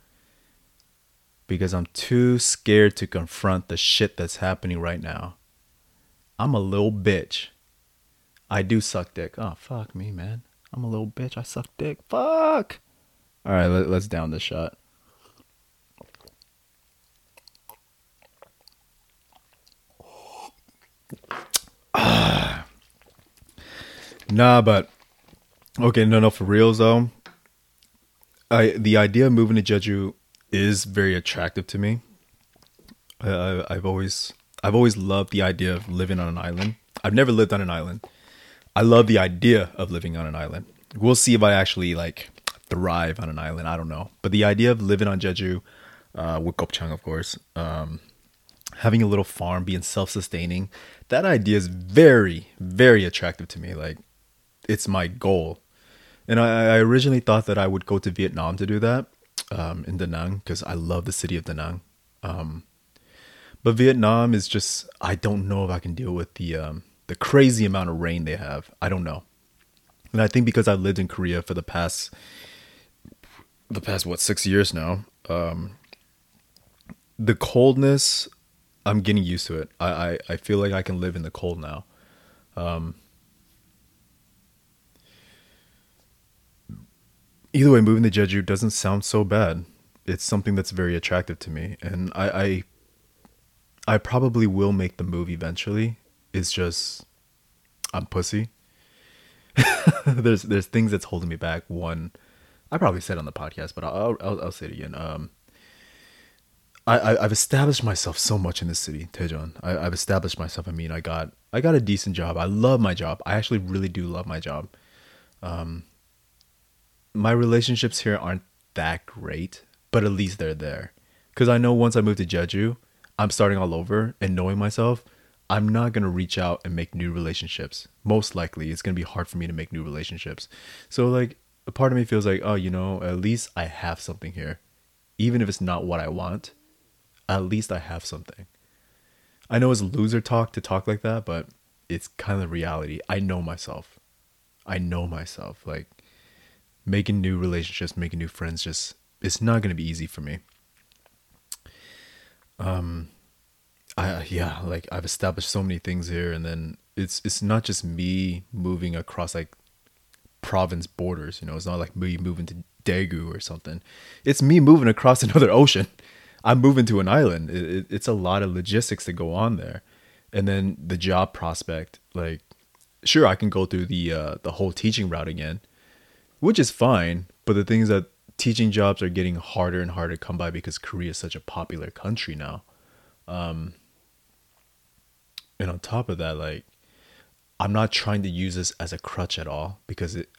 Because I'm too scared to confront the shit that's happening right now. I'm a little bitch. I do suck dick. Oh, fuck me, man. I'm a little bitch. I suck dick. Fuck. All right, let, let's down this shot. nah, but okay, no, no, for reals though. I the idea of moving to Jeju is very attractive to me. I've always I've always loved the idea of living on an island. I've never lived on an island. I love the idea of living on an island. We'll see if I actually like thrive on an island. I don't know, but the idea of living on Jeju, uh, with Gopchang, of course, um, having a little farm, being self-sustaining, that idea is very, very attractive to me. Like, it's my goal. And I, I originally thought that I would go to Vietnam to do that, um, in Da Nang, because I love the city of Da Nang. Um, but Vietnam is just I don't know if I can deal with the um, the crazy amount of rain they have. I don't know. And I think because I lived in Korea for the past the past what six years now, um, the coldness I'm getting used to it. I, I, I feel like I can live in the cold now. Um, either way, moving to Jeju doesn't sound so bad. It's something that's very attractive to me, and I, I I probably will make the move eventually. It's just I'm pussy. there's there's things that's holding me back. One, I probably said on the podcast, but I'll I'll, I'll say it again. Um, I, I have established myself so much in this city, Daejeon. I, I've established myself. I mean, I got I got a decent job. I love my job. I actually really do love my job. Um, my relationships here aren't that great, but at least they're there. Because I know once I move to Jeju, I'm starting all over and knowing myself, I'm not going to reach out and make new relationships. Most likely, it's going to be hard for me to make new relationships. So, like, a part of me feels like, oh, you know, at least I have something here. Even if it's not what I want, at least I have something. I know it's loser talk to talk like that, but it's kind of reality. I know myself. I know myself. Like, making new relationships, making new friends, just, it's not going to be easy for me. Um i yeah like i've established so many things here and then it's it's not just me moving across like province borders you know it's not like me moving to daegu or something. It's me moving across another ocean. I'm moving to an island. It, it, it's a lot of logistics that go on there. And then the job prospect like sure i can go through the uh the whole teaching route again which is fine but the thing is that teaching jobs are getting harder and harder to come by because Korea is such a popular country now. Um, and on top of that, like, I'm not trying to use this as a crutch at all because it.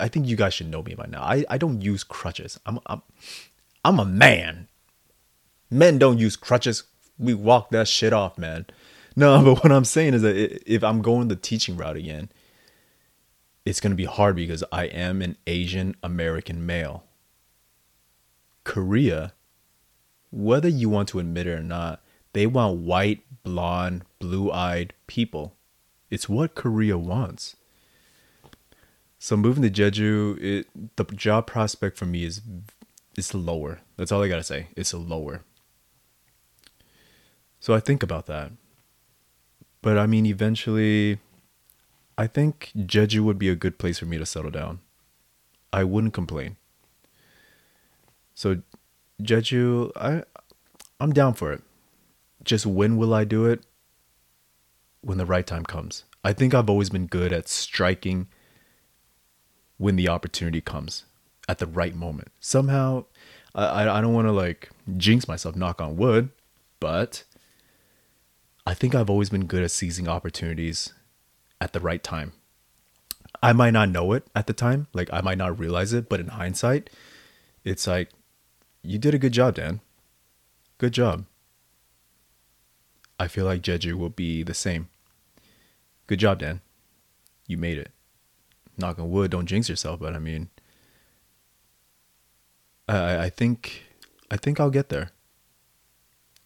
I think you guys should know me by now. I, I don't use crutches. I'm, I'm I'm a man. Men don't use crutches. We walk that shit off, man. No, but what I'm saying is that if I'm going the teaching route again, it's going to be hard because I am an Asian American male. Korea, whether you want to admit it or not, they want white, blonde, blue eyed people. It's what Korea wants. So moving to Jeju, it the job prospect for me is is lower. That's all I gotta say. It's lower. So I think about that. But I mean eventually I think Jeju would be a good place for me to settle down. I wouldn't complain. So Jeju, I I'm down for it. Just when will I do it? When the right time comes. I think I've always been good at striking when the opportunity comes at the right moment. Somehow, I I don't want to like jinx myself, knock on wood, but I think I've always been good at seizing opportunities at the right time. I might not know it at the time, like I might not realize it, but in hindsight, it's like, you did a good job, Dan. Good job. I feel like Jeju will be the same. Good job, Dan. You made it. Knock on wood, don't jinx yourself, but I mean, I I think I think I'll get there.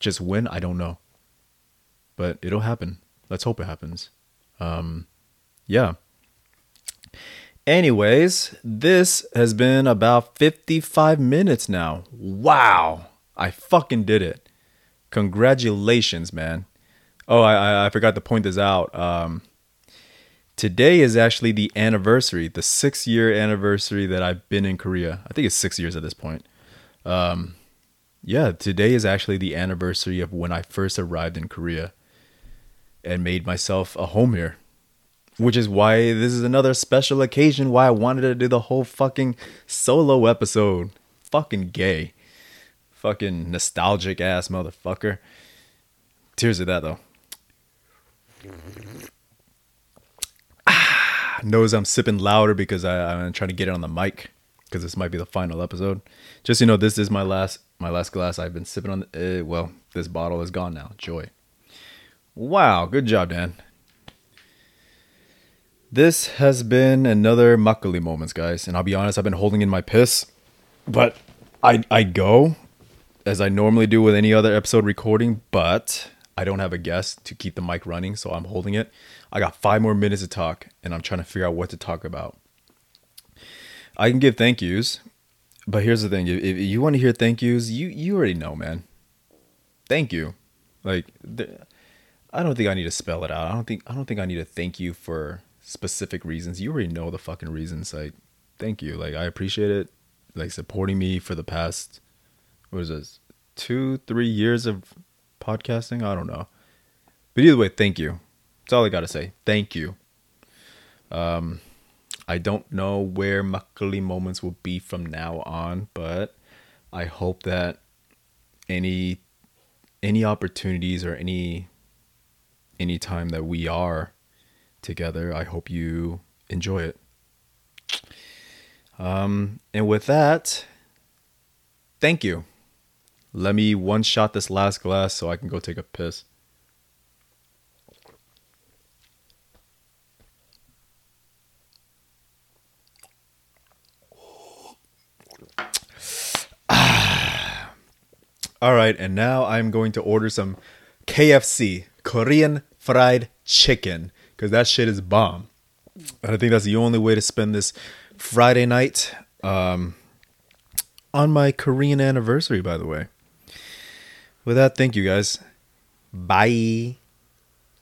Just when I don't know. but it'll happen. Let's hope it happens. Um, yeah. Anyways, this has been about 55 minutes now. Wow. I fucking did it. Congratulations, man. Oh, I, I forgot to point this out. Um, today is actually the anniversary, the six year anniversary that I've been in Korea. I think it's six years at this point. Um, yeah, today is actually the anniversary of when I first arrived in Korea and made myself a home here. Which is why this is another special occasion why I wanted to do the whole fucking solo episode. Fucking gay. Fucking nostalgic ass motherfucker. Tears of that though. Ah, knows I'm sipping louder because I, I'm trying to get it on the mic because this might be the final episode. Just you know, this is my last my last glass. I've been sipping on. The, uh, well, this bottle is gone now. Joy. Wow, good job, Dan. This has been another Makgeolli Moments, guys, and I'll be honest, I've been holding in my piss, but I I go as I normally do with any other episode recording, but I don't have a guest to keep the mic running, so I'm holding it. I got five more minutes to talk, and I'm trying to figure out what to talk about. I can give thank yous, but here's the thing: if, you want to hear thank yous, you you already know, man. Thank you. Like, I don't think I need to spell it out. I don't think I don't think I need to thank you for specific reasons. You already know the fucking reasons. Like, thank you. Like, I appreciate it. Like supporting me for the past what is this two three years of podcasting. I don't know, but either way, thank you. That's all I gotta say. Thank you. Um, I don't know where Makgeolli Moments will be from now on, but I hope that any any opportunities or any any time that we are together, I hope you enjoy it. Um, and with that, thank you. Let me one shot this last glass so I can go take a piss. All right, and now I'm going to order some KFC, Korean fried chicken, because that shit is bomb. And I think that's the only way to spend this Friday night um, on my Korean anniversary, by the way. With that, thank you guys. Bye.